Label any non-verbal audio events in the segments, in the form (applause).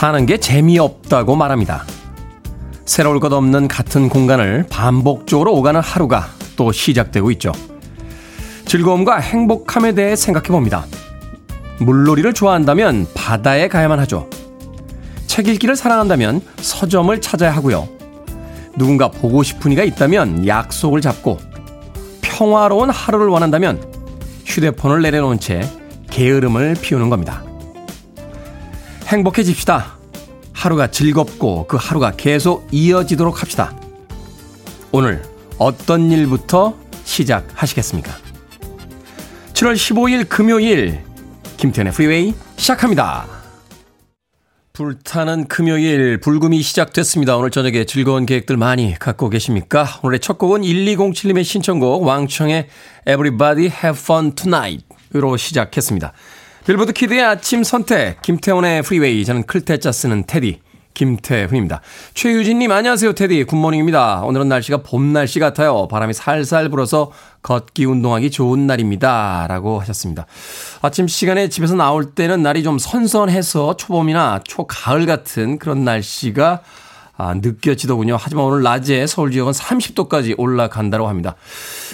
사는 게 재미없다고 말합니다. 새로울 것 없는 같은 공간을 반복적으로 오가는 하루가 또 시작되고 있죠. 즐거움과 행복함에 대해 생각해 봅니다. 물놀이를 좋아한다면 바다에 가야만 하죠. 책 읽기를 사랑한다면 서점을 찾아야 하고요. 누군가 보고 싶은 이가 있다면 약속을 잡고 평화로운 하루를 원한다면 휴대폰을 내려놓은 채 게으름을 피우는 겁니다. 행복해집시다. 하루가 즐겁고 그 하루가 계속 이어지도록 합시다. 오늘 어떤 일부터 시작하시겠습니까? 7월 15일 금요일 김태현의 프리웨이 시작합니다. 불타는 금요일 불금이 시작됐습니다. 오늘 저녁에 즐거운 계획들 많이 갖고 계십니까? 오늘의 첫 곡은 1207님의 신청곡 왕청의 Everybody Have Fun Tonight으로 시작했습니다. 빌보드 kid의 아침 선택, 김태훈의 프리웨이, 저는 클 태자 쓰는 테디, 김태훈입니다. 최유진님, 안녕하세요, 테디. good morning입니다. 오늘은 날씨가 봄 날씨 같아요. 바람이 살살 불어서 걷기 운동하기 좋은 날입니다. 라고 하셨습니다. 아침 시간에 집에서 나올 때는 날이 좀 선선해서 초봄이나 초가을 같은 그런 날씨가 아, 느껴지더군요. 하지만 오늘 낮에 서울 지역은 30도까지 올라간다고 합니다.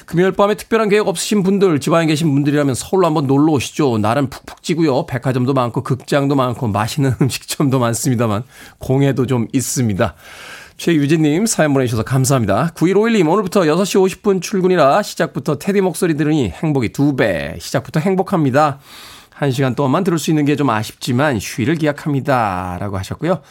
금요일 밤에 특별한 계획 없으신 분들, 지방에 계신 분들이라면 서울로 한번 놀러 오시죠. 날은 푹푹 찌고요. 백화점도 많고 극장도 많고 맛있는 (laughs) 음식점도 많습니다만 공해도 좀 있습니다. 최유진님 사연 보내주셔서 감사합니다. 9151님 오늘부터 6시 50분 출근이라 시작부터 테디 목소리 들으니 행복이 두 배. 시작부터 행복합니다. 한 시간 동안만 들을 수 있는 게 좀 아쉽지만 휴일을 기약합니다. 라고 하셨고요.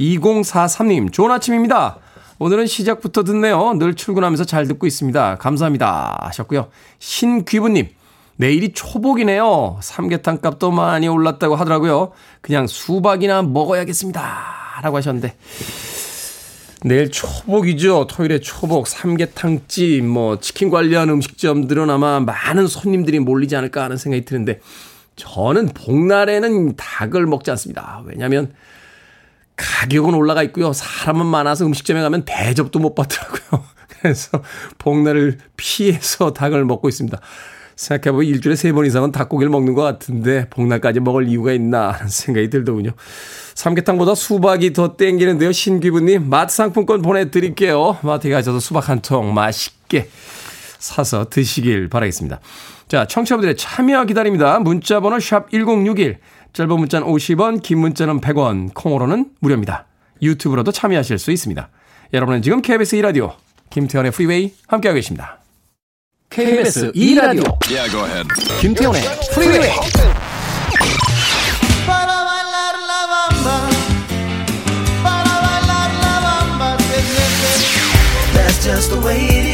2043님, 좋은 아침입니다. 오늘은 시작부터 듣네요. 늘 출근하면서 잘 듣고 있습니다. 감사합니다. 하셨고요. 신귀부님, 내일이 초복이네요. 삼계탕 값도 많이 올랐다고 하더라고요. 그냥 수박이나 먹어야겠습니다. 라고 하셨는데. 내일 초복이죠. 토요일에 초복, 삼계탕집, 뭐, 치킨 관련 음식점들은 아마 많은 손님들이 몰리지 않을까 하는 생각이 드는데, 저는 복날에는 닭을 먹지 않습니다. 왜냐하면 가격은 올라가 있고요. 사람은 많아서 음식점에 가면 대접도 못 받더라고요. (laughs) 그래서 복날을 피해서 닭을 먹고 있습니다. 생각해보면 일주일에 세 번 이상은 닭고기를 먹는 것 같은데 복날까지 먹을 이유가 있나 하는 생각이 들더군요. 삼계탕보다 수박이 더 땡기는데요. 신기부님 마트 상품권 보내드릴게요. 마트에 가셔서 수박 한 통 맛있게 사서 드시길 바라겠습니다. 자, 청취자분들의 참여 기다립니다. 문자번호 샵 1061, 짧은 문자는 50원, 긴 문자는 100원, 콩으로는 무료입니다. 유튜브로도 참여하실 수 있습니다. 여러분은 지금 KBS 2라디오 김태훈의 프리웨이 함께하고 계십니다. KBS 2라디오 yeah, 김태훈의 프리웨이 just the way it is.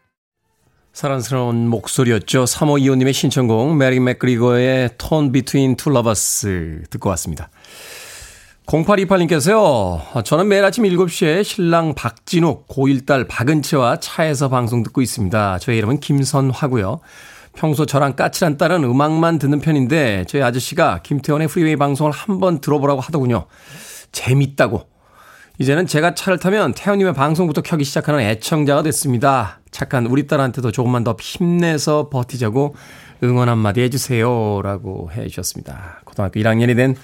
사랑스러운 목소리였죠. 3525님의 신청곡 메리 맥그리거의 Torn Between Two Lovers 듣고 왔습니다. 0828님께서요. 저는 매일 아침 7시에 신랑 박진욱, 고1딸 박은채와 차에서 방송 듣고 있습니다. 저의 이름은 김선화고요. 평소 저랑 까칠한 딸은 음악만 듣는 편인데 저희 아저씨가 김태훈의 프리웨이 방송을 한번 들어보라고 하더군요. 재밌다고. 이제는 제가 차를 타면 태훈님의 방송부터 켜기 시작하는 애청자가 됐습니다. 착한 우리 딸한테도 조금만 더 힘내서 버티자고 응원 한마디 해주세요. 라고 해 주셨습니다. 고등학교 1학년이 된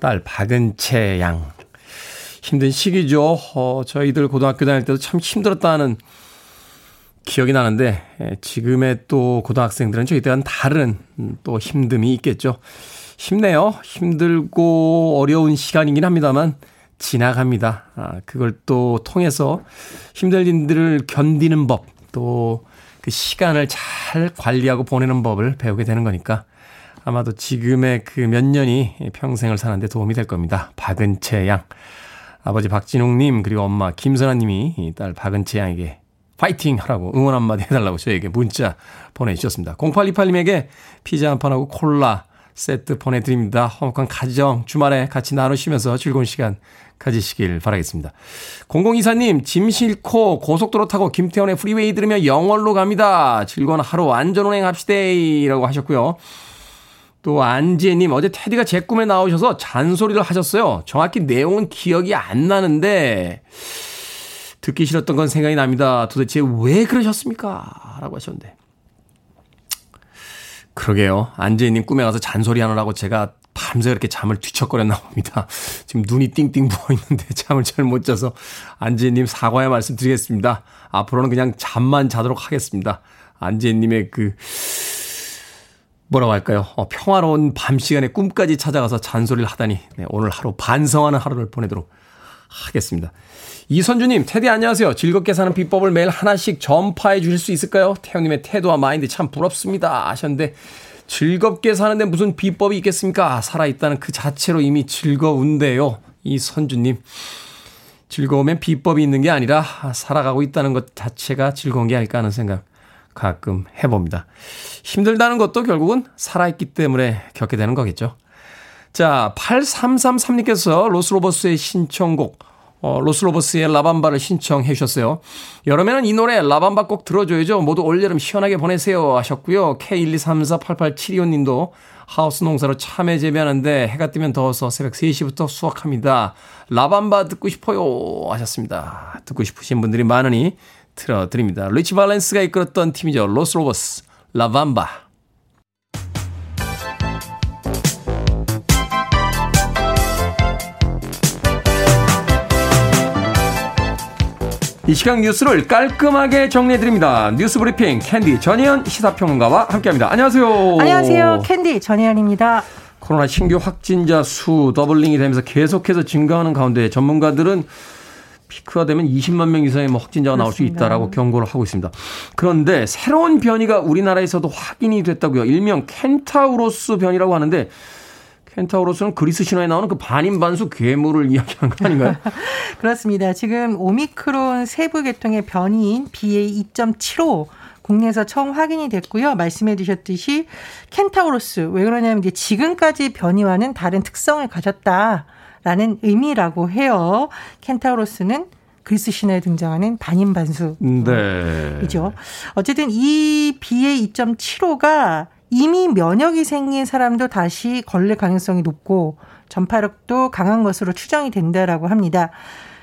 딸 박은채 양. 힘든 시기죠. 어, 저희들 고등학교 다닐 때도 참 힘들었다는 기억이 나는데, 예, 지금의 또 고등학생들은 저희 때와는 다른 음, 또 힘듦이 있겠죠. 힘내요. 힘들고 어려운 시간이긴 합니다만, 지나갑니다. 아, 그걸 또 통해서 힘든 일들을 견디는 법, 또 그 시간을 잘 관리하고 보내는 법을 배우게 되는 거니까 아마도 지금의 그 몇 년이 평생을 사는데 도움이 될 겁니다. 박은채 양. 아버지 박진웅님, 그리고 엄마 김선아님이 딸 박은채 양에게 파이팅 하라고 응원 한마디 해달라고 저에게 문자 보내주셨습니다. 0828님에게 피자 한 판하고 콜라 세트 보내드립니다. 화목한 가정 주말에 같이 나누시면서 즐거운 시간 가지시길 바라겠습니다. 공공이사님, 짐 싣고 고속도로 타고 김태훈의 프리웨이 들으며 영월로 갑니다. 즐거운 하루 안전운행 합시다이라고 하셨고요. 또 안지혜님, 어제 테디가 제 꿈에 나오셔서 잔소리를 하셨어요. 정확히 내용은 기억이 안 나는데, 듣기 싫었던 건 생각이 납니다. 도대체 왜 그러셨습니까? 라고 하셨는데. 그러게요. 안재희님 꿈에 가서 잔소리 하느라고 제가 밤새 그렇게 잠을 뒤척거렸나 봅니다. (laughs) 지금 눈이 띵띵 부어 있는데 (laughs) 잠을 잘 못 자서 안재희님 사과의 말씀 드리겠습니다. 앞으로는 그냥 잠만 자도록 하겠습니다. 안재희님의 그, 뭐라고 할까요? 어, 평화로운 밤 시간에 꿈까지 찾아가서 잔소리를 하다니 네, 오늘 하루 반성하는 하루를 보내도록 하겠습니다. 이선주님, 테디 안녕하세요. 즐겁게 사는 비법을 매일 하나씩 전파해 주실 수 있을까요? 태형님의 태도와 마인드 참 부럽습니다. 하셨는데, 즐겁게 사는데 무슨 비법이 있겠습니까? 살아있다는 그 자체로 이미 즐거운데요. 이 선주님. 즐거우면 비법이 있는 게 아니라 살아가고 있다는 것 자체가 즐거운 게 아닐까 하는 생각 가끔 해봅니다. 힘들다는 것도 결국은 살아있기 때문에 겪게 되는 거겠죠. 자, 8333님께서 로스로버스의 신청곡 어, 로스로버스의 라밤바를 신청해 주셨어요. 여름에는 이 노래 라밤바 꼭 들어줘야죠. 모두 올여름 시원하게 보내세요 하셨고요. K123488725님도 하우스 농사로 참외 재배하는데 해가 뜨면 더워서 새벽 3시부터 수확합니다. 라밤바 듣고 싶어요 하셨습니다. 듣고 싶으신 분들이 많으니 틀어드립니다. 리치 발렌스가 이끌었던 팀이죠. 로스로버스 라밤바. 이 시간 뉴스를 깔끔하게 정리해드립니다. 뉴스 브리핑 캔디 전혜연 시사평론가와 함께합니다. 안녕하세요. 안녕하세요. 캔디 전혜연입니다. 코로나 신규 확진자 수 doubling이 되면서 계속해서 증가하는 가운데 전문가들은 피크가 되면 20만 명 이상의 뭐 확진자가 그렇습니다. 나올 수 있다라고 경고를 하고 있습니다. 그런데 새로운 변이가 우리나라에서도 확인이 됐다고요. 일명 켄타우로스 변이라고 하는데 켄타우로스는 그리스 신화에 나오는 그 반인반수 괴물을 이야기하는 거 아닌가요? (laughs) 그렇습니다. 지금 오미크론 세부 계통의 변이인 BA2.75 국내에서 처음 확인이 됐고요. 말씀해 주셨듯이 켄타우로스 왜 그러냐면 이제 지금까지 변이와는 다른 특성을 가졌다라는 의미라고 해요. 켄타우로스는 그리스 신화에 등장하는 반인반수이죠. 네. 어쨌든 이 BA2.75가 이미 면역이 생긴 사람도 다시 걸릴 가능성이 높고 전파력도 강한 것으로 추정이 된다라고 합니다.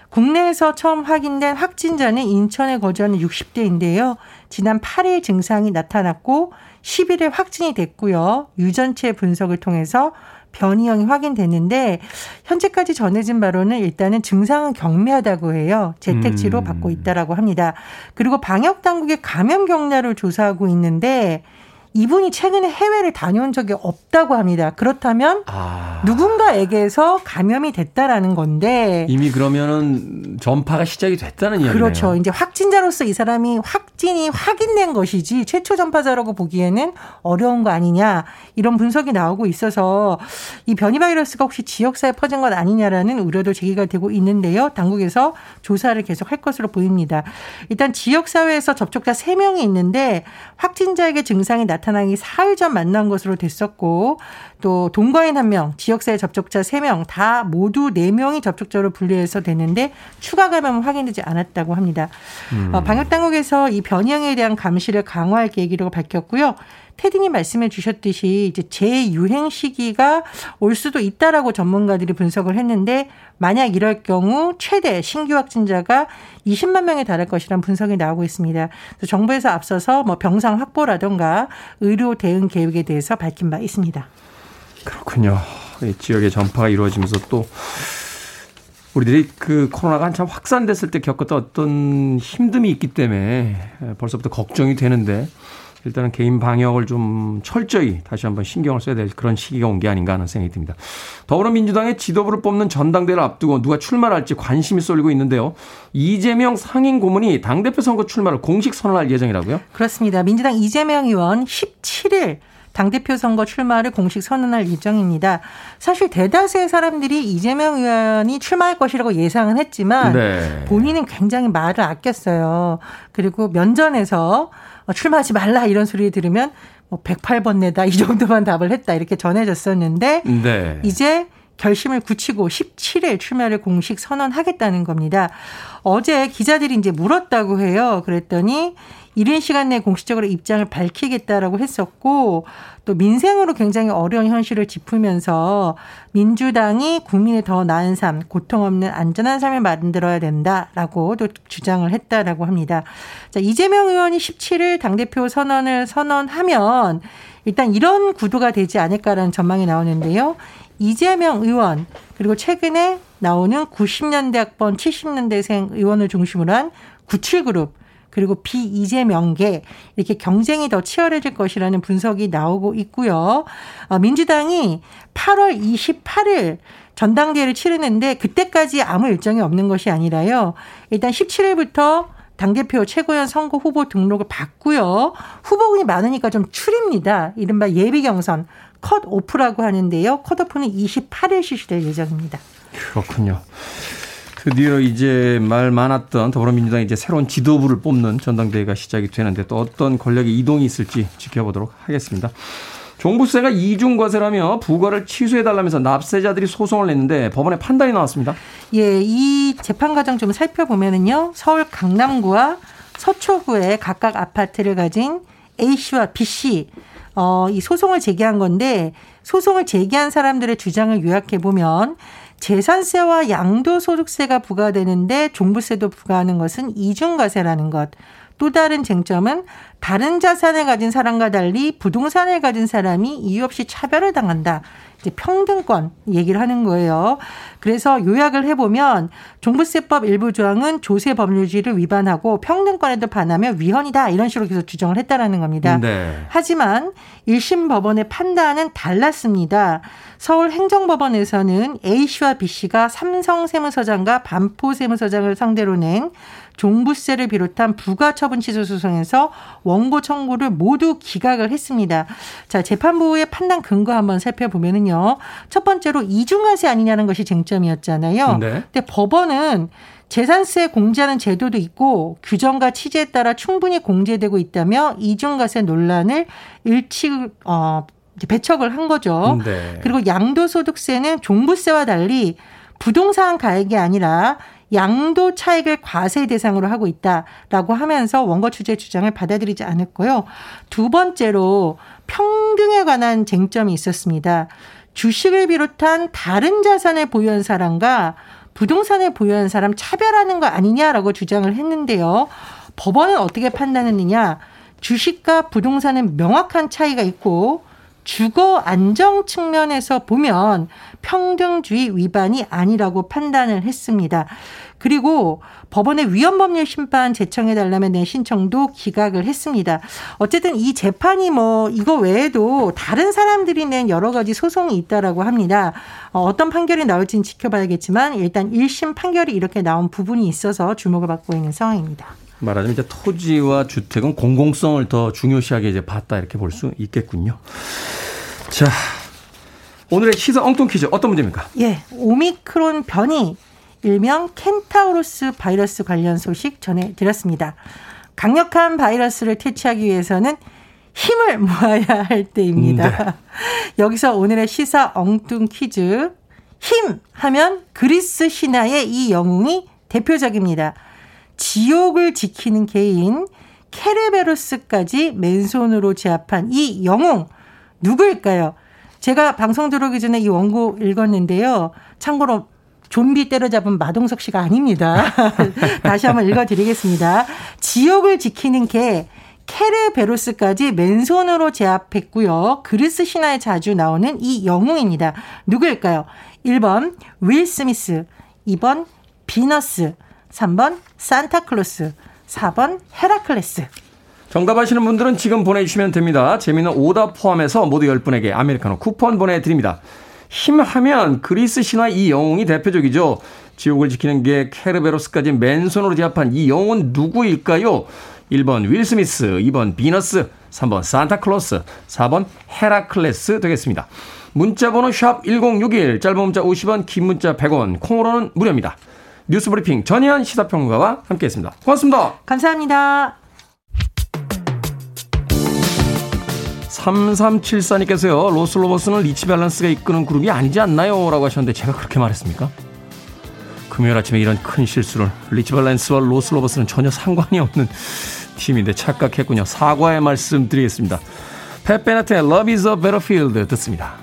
국내에서 처음 확인된 확진자는 인천에 거주하는 60대인데요. 지난 8일 증상이 나타났고 10일에 확진이 됐고요. 유전체 분석을 통해서 변이형이 확인됐는데 현재까지 전해진 바로는 일단은 증상은 경미하다고 해요. 재택치료 음. 받고 있다라고 합니다. 그리고 방역 당국의 감염 경로를 조사하고 있는데 이분이 최근에 해외를 다녀온 적이 없다고 합니다. 그렇다면 아. 누군가에게서 감염이 됐다라는 건데 이미 그러면은 전파가 시작이 됐다는 이야기네요. 그렇죠. 이제 확진자로서 이 사람이 확진이 확인된 것이지 최초 전파자라고 보기에는 어려운 거 아니냐 이런 분석이 나오고 있어서 이 변이 바이러스가 혹시 지역사에 퍼진 것 아니냐라는 우려도 제기가 되고 있는데요. 당국에서 조사를 계속 할 것으로 보입니다. 일단 지역사회에서 접촉자 3명이 있는데 확진자에게 증상이 나타 나타나기 사흘 전 만난 것으로 됐었고 또 동거인 1명, 지역사회 접촉자 3명 다 모두 4명이 접촉자로 분류해서 됐는데 추가 감염은 확인되지 않았다고 합니다. 음. 어, 방역 당국에서 이 변이형에 대한 감시를 강화할 계획이라고 밝혔고요. 테디님 말씀해 주셨듯이 이제 재유행 시기가 올 수도 있다라고 전문가들이 분석을 했는데 만약 이럴 경우 최대 신규 확진자가 20만 명에 달할 것이라는 분석이 나오고 있습니다. 정부에서 앞서서 뭐 병상 확보라든가 의료 대응 계획에 대해서 밝힌 바 있습니다. 그렇군요. 지역의 전파가 이루어지면서 또 우리들이 그 코로나가 한참 확산됐을 때 겪었던 어떤 힘듦이 있기 때문에 벌써부터 걱정이 되는데 일단은 개인 방역을 좀 철저히 다시 한번 신경을 써야 될 그런 시기가 온 게 아닌가 하는 생각이 듭니다. 더불어민주당의 지도부를 뽑는 전당대를 앞두고 누가 출마를 할지 관심이 쏠리고 있는데요. 이재명 상임 고문이 당대표 선거 출마를 공식 선언할 예정이라고요? 그렇습니다. 민주당 이재명 의원 17일 당대표 선거 출마를 공식 선언할 예정입니다. 사실 대다수의 사람들이 이재명 의원이 출마할 것이라고 예상은 했지만 네. 본인은 굉장히 말을 아꼈어요. 그리고 면전에서 어, 출마하지 말라 이런 소리 들으면 뭐 108번 내다 이 정도만 답을 했다 이렇게 전해졌었는데 네. 이제 결심을 굳히고 17일 출마를 공식 선언하겠다는 겁니다. 어제 기자들이 이제 물었다고 해요. 그랬더니 이른 시간 내에 공식적으로 입장을 밝히겠다라고 했었고 또 민생으로 굉장히 어려운 현실을 짚으면서 민주당이 국민의 더 나은 삶, 고통 없는 안전한 삶을 만들어야 된다라고 또 주장을 했다라고 합니다. 자, 이재명 의원이 17일 당대표 선언을 선언하면 일단 이런 구도가 되지 않을까라는 전망이 나오는데요. 이재명 의원 그리고 최근에 나오는 90년대 학번 70년대생 의원을 중심으로 한 97그룹 그리고 비이재명계 이렇게 경쟁이 더 치열해질 것이라는 분석이 나오고 있고요. 어, 민주당이 8월 28일 전당대회를 치르는데 그때까지 아무 일정이 없는 것이 아니라요. 일단 17일부터 당대표 최고위원 선거 후보 등록을 받고요. 후보군이 많으니까 좀 추립니다. 이른바 예비 경선 컷 오프라고 하는데요. 컷 오프는 28일 실시될 예정입니다. 그렇군요. 드디어 이제 말 많았던 더불어민주당이 이제 새로운 지도부를 뽑는 전당대회가 시작이 되는데 또 어떤 권력의 이동이 있을지 지켜보도록 하겠습니다. 종부세가 이중과세라며 부과를 취소해달라면서 납세자들이 소송을 냈는데 법원에 판단이 나왔습니다. 예, 이 재판 과정 좀 살펴보면은요. 서울 강남구와 서초구에 각각 아파트를 가진 A씨와 B씨, 어, 이 소송을 제기한 건데 소송을 제기한 사람들의 주장을 요약해 보면 재산세와 양도소득세가 부과되는데 종부세도 부과하는 것은 이중과세라는 것. 또 다른 쟁점은 다른 자산을 가진 사람과 달리 부동산을 가진 사람이 이유 없이 차별을 당한다. 이제 평등권 얘기를 하는 거예요. 그래서 요약을 해보면 종부세법 일부 조항은 조세 법률지를 위반하고 평등권에도 반하며 위헌이다 이런 식으로 계속 규정을 했다라는 겁니다. 네. 하지만 1심 법원의 판단은 달랐습니다. 서울행정법원에서는 A씨와 B씨가 삼성세무서장과 반포세무서장을 상대로 낸 종부세를 비롯한 부가처분 취소 소송에서 원고 청구를 모두 기각을 했습니다. 자, 재판부의 판단 근거 한번 살펴보면은요. 첫 번째로 이중과세 아니냐는 것이 쟁점이었잖아요. 네. 근데 법원은 재산세 공제하는 제도도 있고 규정과 취지에 따라 충분히 공제되고 있다며 이중과세 논란을 일치 어 배척을 한 거죠. 네. 그리고 양도소득세는 종부세와 달리 부동산 가액이 아니라 양도 차익을 과세 대상으로 하고 있다라고 하면서 원고 취재 주장을 받아들이지 않았고요. 두 번째로 평등에 관한 쟁점이 있었습니다. 주식을 비롯한 다른 자산을 보유한 사람과 부동산을 보유한 사람 차별하는 거 아니냐라고 주장을 했는데요. 법원은 어떻게 판단했느냐? 주식과 부동산은 명확한 차이가 있고 주거 안정 측면에서 보면 평등주의 위반이 아니라고 판단을 했습니다. 그리고 법원의 위헌법률 심판 제청해 달라면 낸 신청도 기각을 했습니다. 어쨌든 이 재판이 뭐 이거 외에도 다른 사람들이 낸 여러 가지 소송이 있다라고 합니다. 어, 어떤 판결이 나올지는 지켜봐야겠지만 일단 1심 판결이 이렇게 나온 부분이 있어서 주목을 받고 있는 상황입니다. 말하자면 이제 토지와 주택은 공공성을 더 중요시하게 이제 봤다 이렇게 볼 수 있겠군요. 자, 오늘의 시사 엉뚱 퀴즈 어떤 문제입니까? 예, 오미크론 변이 일명 켄타우로스 바이러스 관련 소식 전해드렸습니다. 강력한 바이러스를 퇴치하기 위해서는 힘을 (laughs) 모아야 할 때입니다. 네. (laughs) 여기서 오늘의 시사 엉뚱 퀴즈. 힘 하면 그리스 신화의 이 영웅이 대표적입니다. 지옥을 지키는 개인 케르베로스까지 맨손으로 제압한 이 영웅 누구일까요? 제가 방송 들어오기 전에 이 원고 읽었는데요. 참고로 좀비 때려잡은 마동석 씨가 아닙니다. (laughs) 다시 한번 읽어드리겠습니다. 지옥을 지키는 개 케르베로스까지 맨손으로 제압했고요. 그리스 신화에 자주 나오는 이 영웅입니다. 누구일까요? 1번 윌 스미스, 2번 비너스, 3번 산타클로스, 4번 헤라클레스. 정답 아시는 분들은 지금 보내주시면 됩니다. 재미는 오답 포함해서 모두 10분에게 아메리카노 쿠폰 보내드립니다. 힘하면 그리스 신화 이 영웅이 대표적이죠. 지옥을 지키는 게 케르베로스까지 맨손으로 제압한 이 영웅은 누구일까요? 1번 윌 스미스, 2번 비너스, 3번 산타클로스, 4번 헤라클레스 되겠습니다. 문자번호 샵 1061, 짧은 문자 50원, 긴 문자 100원, 콩으로는 무료입니다. 뉴스브리핑 전혜연 시사평가와 함께했습니다. 고맙습니다. 감사합니다. 3374님께서요, 로스로버스는 리치 밸런스가 이끄는 그룹이 아니지 않나요? 라고 하셨는데 제가 그렇게 말했습니까? 금요일 아침에 이런 큰 실수를 리치 밸런스와 로스로버스는 전혀 상관이 없는 팀인데 착각했군요. 사과의 말씀 드리겠습니다. 페페나트의 Love is a Battlefield 듣습니다.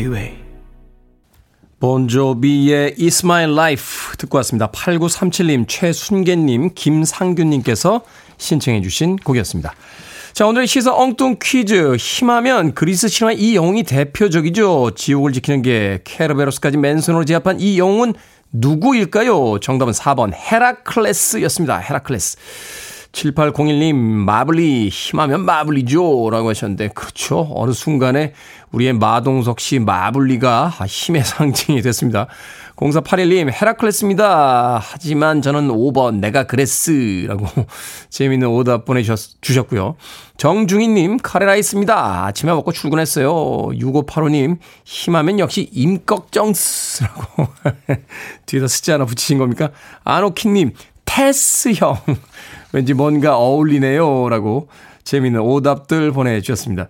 Freeway. 본조비의 It's My Life 듣고 왔습니다. 8937님, 최순계님, 김상균님께서 신청해 주신 곡이었습니다. 자, 오늘의 시사 엉뚱 퀴즈. 힘하면 그리스 신화 이 영웅이 대표적이죠. 지옥을 지키는 게 케르베로스까지 맨손으로 제압한 이 영웅은 누구일까요? 정답은 4번 헤라클레스였습니다. 헤라클레스. 7801님, 마블리, 힘하면 마블리죠. 라고 하셨는데, 그렇죠. 어느 순간에 우리의 마동석 씨 마블리가 힘의 상징이 됐습니다. 0481님, 헤라클레스입니다. 하지만 저는 5번, 내가 그레스. 라고 (laughs) 재미있는 오답 보내주셨고요. 정중희님, 카레라이스입니다. 아침에 먹고 출근했어요. 6585님, 힘하면 역시 임꺽정스 라고. (laughs) 뒤에다 숫자 하나 붙이신 겁니까? 아노키님, 테스 형. 왠지 뭔가 어울리네요. 라고 재미있는 오답들 보내주셨습니다.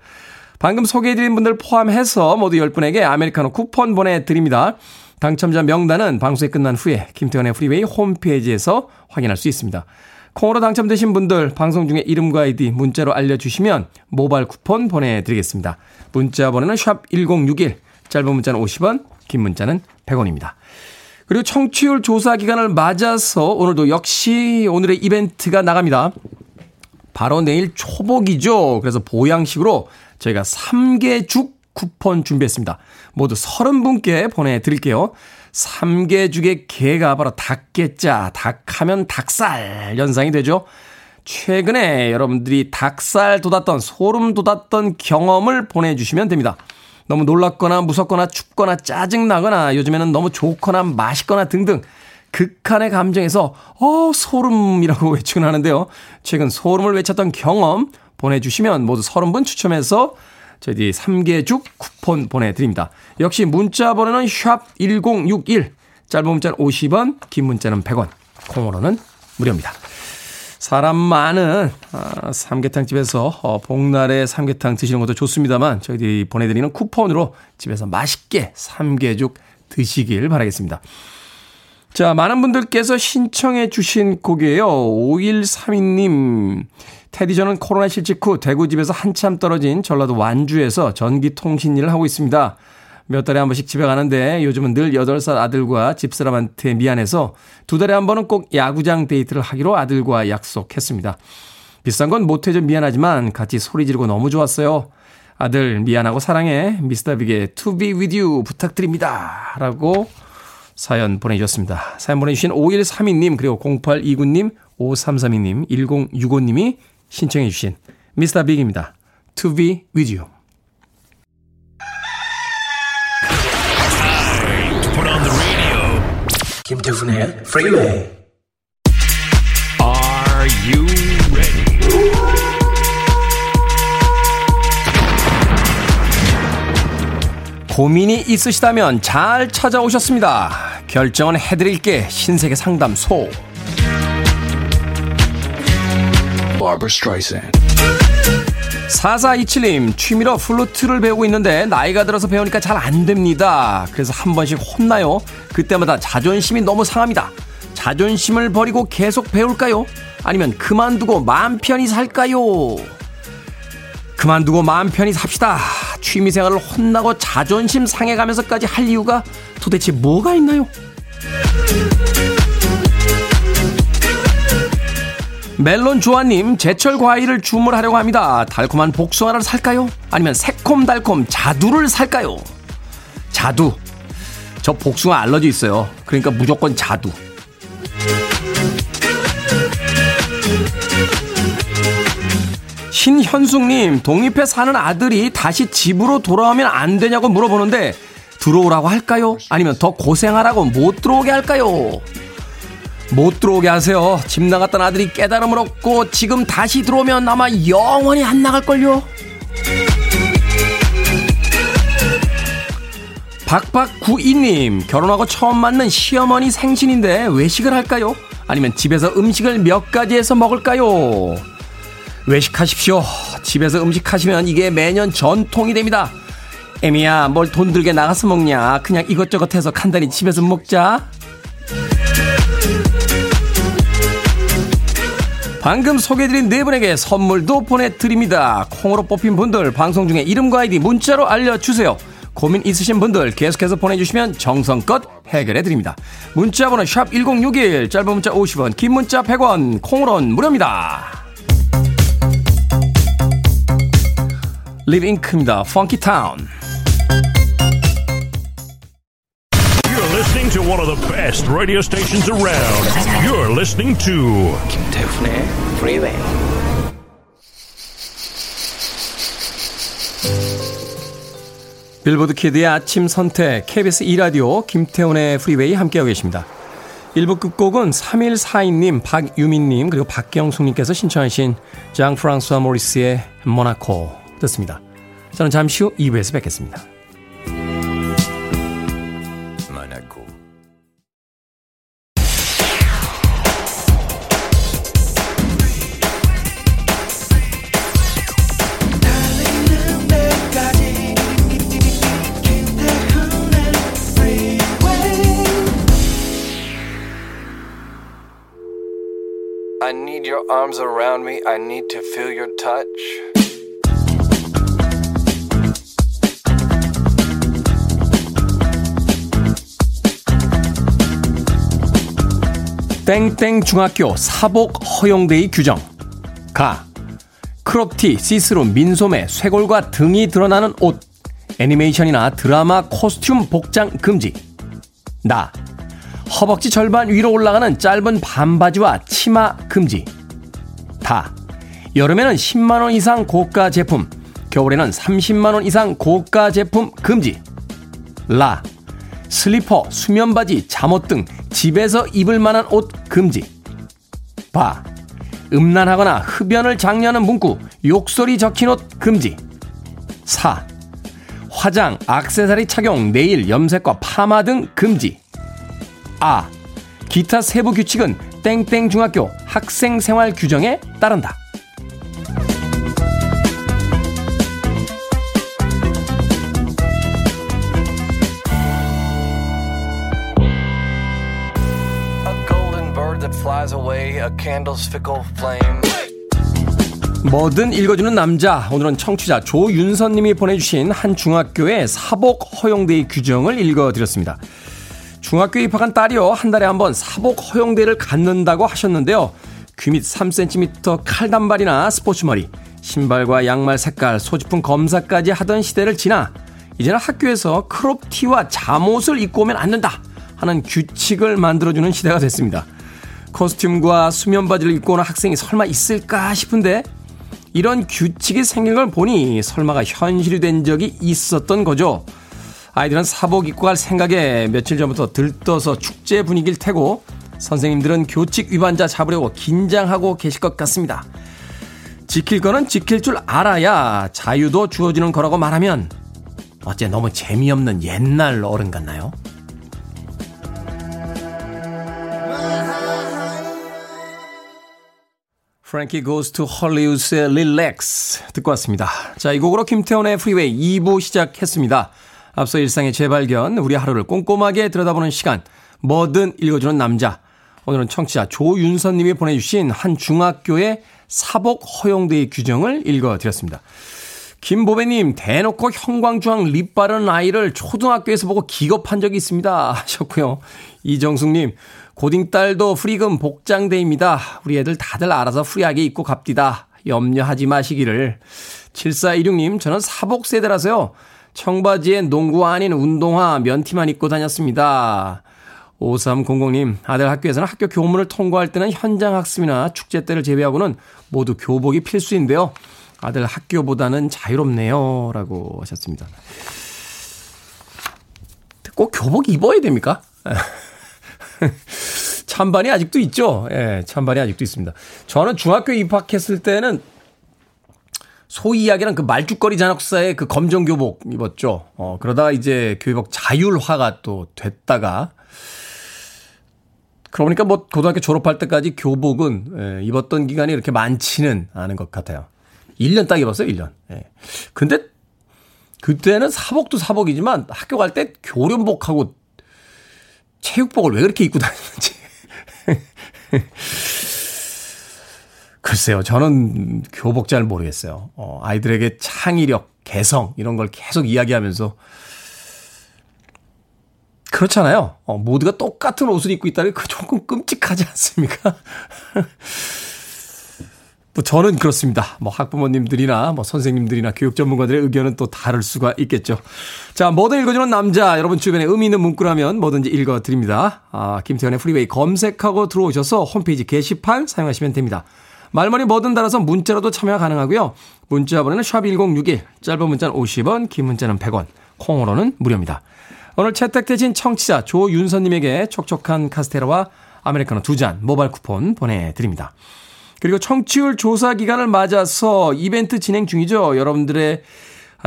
방금 소개해드린 분들 포함해서 모두 10분에게 아메리카노 쿠폰 보내드립니다. 당첨자 명단은 방송이 끝난 후에 김태훈의 프리웨이 홈페이지에서 확인할 수 있습니다. 콩으로 당첨되신 분들 방송 중에 이름과 아이디 문자로 알려주시면 모바일 쿠폰 보내드리겠습니다. 문자 번호는 샵 1061, 짧은 문자는 50원, 긴 문자는 100원입니다. 그리고 청취율 조사 기간을 맞아서 오늘도 역시 오늘의 이벤트가 나갑니다. 바로 내일 초복이죠. 그래서 보양식으로 저희가 3개죽 쿠폰 준비했습니다. 모두 30분께 보내드릴게요. 3개죽의 개가 바로 닭개자, 닭하면 닭살 연상이 되죠. 최근에 여러분들이 닭살 돋았던, 소름 돋았던 경험을 보내주시면 됩니다. 너무 놀랍거나 무섭거나 춥거나 짜증나거나 요즘에는 너무 좋거나 맛있거나 등등 극한의 감정에서 어 소름이라고 (laughs) 외치곤 하는데요. 최근 소름을 외쳤던 경험 보내주시면 모두 30분 추첨해서 저희 3개죽 쿠폰 보내드립니다. 역시 문자 번호는 샵1061 짧은 문자는 50원 긴 문자는 100원 콩으로는 무료입니다. 사람 많은 아, 삼계탕집에서 어, 복날에 삼계탕 드시는 것도 좋습니다만 저희들이 보내드리는 쿠폰으로 집에서 맛있게 삼계죽 드시길 바라겠습니다. 자, 많은 분들께서 신청해 주신 곡이에요. 5132님. 테디 저는 코로나 실직 후 대구집에서 한참 떨어진 전라도 완주에서 전기통신 일을 하고 있습니다. 몇 달에 한 번씩 집에 가는데 요즘은 늘 8살 아들과 집사람한테 미안해서 두 달에 한 번은 꼭 야구장 데이트를 하기로 아들과 약속했습니다. 비싼 건 못해줘 미안하지만 같이 소리 지르고 너무 좋았어요. 아들 미안하고 사랑해 미스터 빅의 To Be With You 부탁드립니다. 라고 사연 보내주셨습니다. 사연 보내주신 5132님 그리고 0829님 5332님 1065님이 신청해 주신 미스터 빅입니다. To Be With You 김태훈의 프리웨이 Are you ready? 고민이 있으시다면 잘 찾아오셨습니다. 결정은 해드릴게 신세계 상담소. 4427님, 취미로 플루트를 배우고 있는데 나이가 들어서 배우니까 잘 안 됩니다. 그래서 한 번씩 혼나요. 그때마다 자존심이 너무 상합니다. 자존심을 버리고 계속 배울까요? 아니면 그만두고 마음 편히 살까요? 그만두고 마음 편히 삽시다. 취미 생활을 혼나고 자존심 상해가면서까지 할 이유가 도대체 뭐가 있나요? 멜론 조아님, 제철 과일을 주문하려고 합니다. 달콤한 복숭 아를 살까요? 아니면 새콤달콤 자두를 살까요? 자두. 저 복숭아 알러지 있어요. 그러니까 무조건 자두. 신현숙님, 독립해 사는 아들이 다시 집으로 돌아오면 안 되냐고 물어보는데, 들어오라고 할까요? 아니면 더 고생하라고 못 들어오게 할까요? 못 들어오게 하세요. 집 나갔던 아들이 깨달음을 얻고 지금 다시 들어오면 아마 영원히 안 나갈걸요? 박박구이님, 결혼하고 처음 맞는 시어머니 생신인데 외식을 할까요? 아니면 집에서 음식을 몇 가지 해서 먹을까요? 외식하십시오. 집에서 음식 하시면 이게 매년 전통이 됩니다. 애미야, 뭘 돈 들게 나가서 먹냐? 그냥 이것저것 해서 간단히 집에서 먹자. 방금 소개해드린 네 분에게 선물도 보내드립니다. 콩으로 뽑힌 분들 방송 중에 이름과 아이디 문자로 알려주세요. 고민 있으신 분들 계속해서 보내주시면 정성껏 해결해드립니다. 문자번호 샵 1061, 짧은 문자 50원, 긴 문자 100원, 콩으로는 무료입니다. 리빙크입니다. 펑키 타운. One of the best radio stations around. You're listening to 김태훈의 Freeway. 빌보드 kid의 아침 선택 KBS 2라디오 김태훈의 프리웨이 함께하고 계십니다. 1부 끝곡은 3142님, 박유민님, 그리고 박경숙님께서 신청하신 장 프랑스와 모리스의 모나코 듣습니다. 저는 잠시 후 2부에서 뵙겠습니다. Arms around me. I need to feel your touch. 땡땡 중학교 사복 허용대의 규정. 가. crop티, see-through, 민소매, 쇄골과 등이 드러나는 옷. 애니메이션이나 드라마 costume 복장 금지. 나. 허벅지 절반 위로 올라가는 짧은 반바지와 치마 금지. 다. 여름에는 10만원 이상 고가 제품, 겨울에는 30만원 이상 고가 제품 금지. 라. 슬리퍼, 수면바지, 잠옷 등 집에서 입을 만한 옷 금지. 바. 음란하거나 흡연을 장려하는 문구, 욕설이 적힌 옷 금지. 사. 화장, 악세사리 착용, 네일, 염색과 파마 등 금지. 아. 기타 세부 규칙은 땡땡 중학교 학생 생활 규정에 따른다. 뭐든 읽어주는 남자. 오늘은 청취자 조윤선님이 보내주신 한 중학교의 사복 허용대의 규정을 읽어드렸습니다. 중학교에 입학한 딸이요. 한 달에 한 번 사복 허용대를 갖는다고 하셨는데요. 귀밑 3cm 칼단발이나 스포츠머리, 신발과 양말 색깔, 소지품 검사까지 하던 시대를 지나 이제는 학교에서 크롭티와 잠옷을 입고 오면 안 된다 하는 규칙을 만들어주는 시대가 됐습니다. 코스튬과 수면 바지를 입고 오는 학생이 설마 있을까 싶은데 이런 규칙이 생긴 걸 보니 설마가 현실이 된 적이 있었던 거죠. 아이들은 사복 입고 갈 생각에 며칠 전부터 들떠서 축제 분위기를 태고 선생님들은 교칙 위반자 잡으려고 긴장하고 계실 것 같습니다. 지킬 거는 지킬 줄 알아야 자유도 주어지는 거라고 말하면 어째 너무 재미없는 옛날 어른 같나요? 프랭키 고스 투 헐리우드의 Relax 듣고 왔습니다. 자, 이 곡으로 김태훈의 프리웨이 2부 시작했습니다. 앞서 일상의 재발견, 우리 하루를 꼼꼼하게 들여다보는 시간, 뭐든 읽어주는 남자. 오늘은 청취자 조윤선 님이 보내주신 한 중학교의 사복 허용대의 규정을 읽어드렸습니다. 김보배님, 대놓고 형광주황 lip 바른 아이를 초등학교에서 보고 기겁한 적이 있습니다. 하셨고요. 이정숙님, 고딩딸도 free금 복장대입니다. 우리 애들 다들 알아서 free하게 입고 갑디다. 염려하지 마시기를. 7416님, 저는 사복 세대라서요. 청바지에 농구 아닌 운동화 면티만 입고 다녔습니다. 5300님, 아들 학교에서는 학교 교문을 통과할 때는 현장 학습이나 축제 때를 제외하고는 모두 교복이 필수인데요. 아들 학교보다는 자유롭네요. 라고 하셨습니다. 꼭 교복 입어야 됩니까? (laughs) 찬반이 아직도 있죠. 예, 찬반이 아직도 있습니다. 저는 중학교 입학했을 때는 소위 이야기랑 그 말죽거리 잔혹사의 그 검정 교복 입었죠. 어, 그러다가 이제 교복 자율화가 또 됐다가 그러니까 뭐 고등학교 졸업할 때까지 교복은 예, 입었던 기간이 이렇게 많지는 않은 것 같아요. 1년 딱 입었어요, 1년. 예. 근데 그때는 사복도 사복이지만 학교 갈 때 교련복하고 체육복을 왜 그렇게 입고 다녔는지. (laughs) 글쎄요, 저는 교복 잘 모르겠어요. 어, 아이들에게 창의력, 개성, 이런 걸 계속 이야기하면서. 그렇잖아요. 어, 모두가 똑같은 옷을 입고 있다는 게 조금 끔찍하지 않습니까? (laughs) 뭐 저는 그렇습니다. 뭐 학부모님들이나 뭐 선생님들이나 교육 전문가들의 의견은 또 다를 수가 있겠죠. 자, 뭐든 읽어주는 남자, 여러분 주변에 의미 있는 문구라면 뭐든지 읽어드립니다. 아, 김태훈의 프리웨이 검색하고 들어오셔서 홈페이지 게시판 사용하시면 됩니다. 말머리 뭐든 달아서 문자로도 참여 가능하고요. 문자 번호는 샵1061, 짧은 문자는 50원, 긴 문자는 100원, 콩으로는 무료입니다. 오늘 채택되신 청취자 조윤선님에게 촉촉한 카스테라와 아메리카노 두 잔 모바일 쿠폰 보내드립니다. 그리고 청취율 조사 기간을 맞아서 이벤트 진행 중이죠. 여러분들의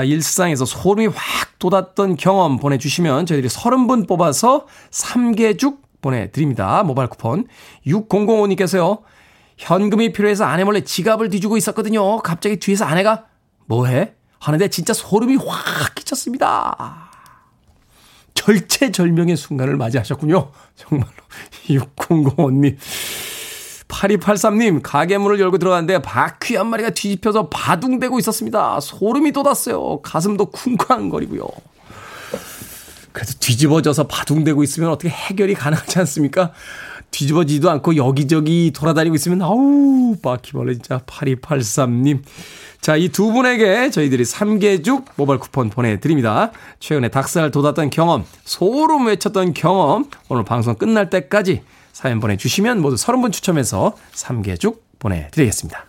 일상에서 소름이 확 돋았던 경험 보내주시면 저희들이 30분 뽑아서 3개죽 보내드립니다. 모바일 쿠폰. 6005님께서요. 현금이 필요해서 아내 몰래 지갑을 뒤주고 있었거든요. 갑자기 뒤에서 아내가 뭐해? 하는데 진짜 소름이 확 끼쳤습니다. 절체절명의 순간을 맞이하셨군요. 정말로. 6005님. 8283님, 가게 문을 열고 들어갔는데 바퀴 한 마리가 뒤집혀서 바둥대고 있었습니다. 소름이 돋았어요. 가슴도 쿵쾅거리고요. 그래서 뒤집어져서 바둥대고 있으면 어떻게 해결이 가능하지 않습니까? 뒤집어지지도 않고 여기저기 돌아다니고 있으면 아우 바퀴벌레 진짜 8283님. 자, 이 두 분에게 저희들이 삼계죽 모바일 쿠폰 보내드립니다. 최근에 닭살 돋았던 경험, 소름 외쳤던 경험, 오늘 방송 끝날 때까지 사연 보내주시면 모두 30분 추첨해서 삼계죽 보내드리겠습니다.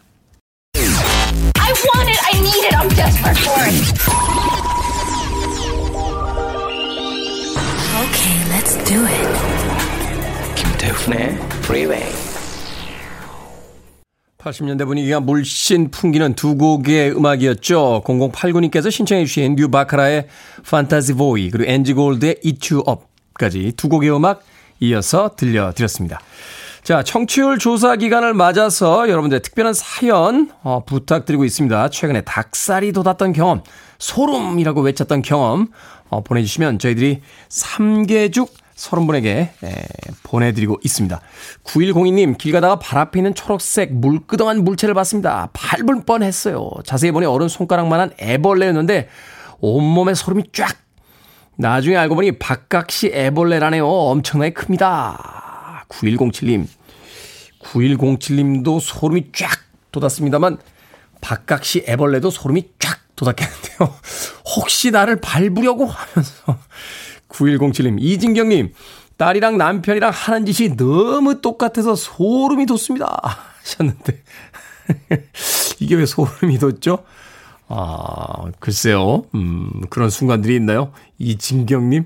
I 김태훈의 Freeway. 80년대 분위기가 물씬 풍기는 두 곡의 음악이었죠. 0089님께서 신청해 주신 뉴 바카라의 Fantasy Boy 그리고 엔지 골드의 You Up까지 두 곡의 음악 이어서 들려드렸습니다. 자, 청취율 조사 기간을 맞아서 여러분들의 특별한 사연 어, 부탁드리고 있습니다. 최근에 닭살이 돋았던 경험, 소름이라고 외쳤던 경험 어, 보내주시면 저희들이 3개죽 30분에게 에, 보내드리고 있습니다. 9102님, 길 가다가 발 앞에 있는 초록색 물끄덩한 물체를 봤습니다. 밟을 뻔했어요. 자세히 보니 어른 손가락만한 애벌레였는데 온몸에 소름이 쫙 나중에 알고 보니 박각시 애벌레라네요. 엄청나게 큽니다. 9107님. 9107님도 소름이 쫙 돋았습니다만 박각시 애벌레도 소름이 쫙 돋았겠는데요. (laughs) 혹시 나를 밟으려고 하면서 9107님, 이진경님, 딸이랑 남편이랑 하는 짓이 너무 똑같아서 소름이 돋습니다. 하셨는데 (laughs) 이게 왜 소름이 돋죠? 아, 글쎄요. 음, 그런 순간들이 있나요? 이진경님.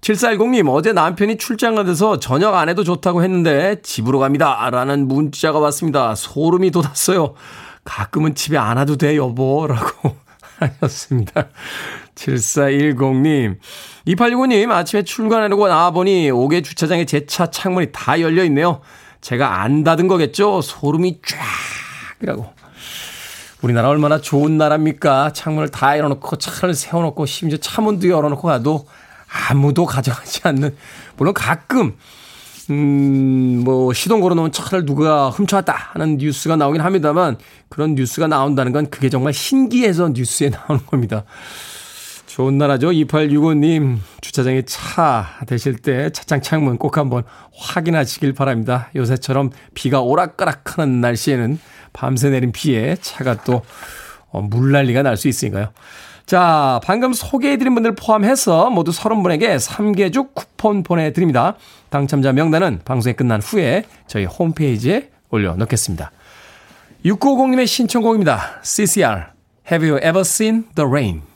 7410님, 어제 남편이 출장 가돼서 저녁 안 해도 좋다고 했는데 집으로 갑니다. 라는 문자가 왔습니다. 소름이 돋았어요. 가끔은 집에 안 와도 돼, 여보. 라고 (laughs) 하셨습니다. 7410님. 2865님, 아침에 출근하려고 나와보니 옥외 주차장에 제 차 창문이 다 열려 있네요. 제가 안 닫은 거겠죠? 소름이 쫙! 이라고. 우리나라 얼마나 좋은 나라입니까? 창문을 다 열어놓고 차를 세워놓고 심지어 차문도 열어놓고 가도 아무도 가져가지 않는 물론 가끔 음, 뭐, 시동 걸어놓은 차를 누가 훔쳐왔다 하는 뉴스가 나오긴 합니다만, 그런 뉴스가 나온다는 건 그게 정말 신기해서 뉴스에 나오는 겁니다. 좋은 나라죠. 2865님, 주차장에 차 대실 때 차창 창문 꼭 한번 확인하시길 바랍니다. 요새처럼 비가 오락가락 하는 날씨에는 밤새 내린 비에 차가 또 어, 물난리가 날 수 있으니까요. 자, 방금 소개해드린 분들 포함해서 모두 30분에게 3개죽 쿠폰 보내드립니다. 당첨자 명단은 방송이 끝난 후에 저희 홈페이지에 올려놓겠습니다. 6950님의 신청곡입니다. CCR, Have You Ever Seen the Rain?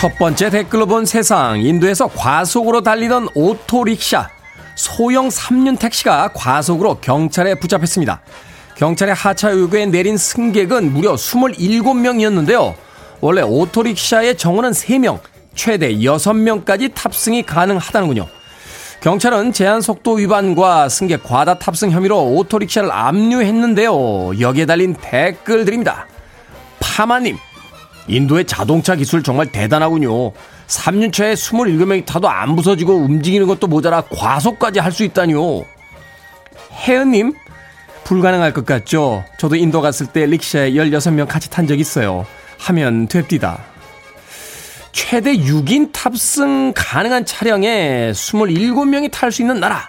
첫 번째 댓글로 본 세상. 인도에서 과속으로 달리던 오토릭샤. 소형 3륜 택시가 과속으로 경찰에 붙잡혔습니다. 경찰의 하차 요구에 내린 승객은 무려 27명이었는데요. 원래 오토릭샤의 정원은 3명, 최대 6명까지 탑승이 가능하다는군요. 경찰은 제한 속도 위반과 승객 과다 탑승 혐의로 오토릭샤를 압류했는데요. 여기에 달린 댓글들입니다. 파마님, 인도의 자동차 기술 정말 대단하군요. 3년차에 27명이 타도 안 부서지고 움직이는 것도 모자라 과속까지 할 수 있다니요. 혜은님, 불가능할 것 같죠? 저도 인도 갔을 때 릭샤에 16명 같이 탄 적 있어요. 하면 됩디다. 최대 6인 탑승 가능한 차량에 27명이 탈 수 있는 나라.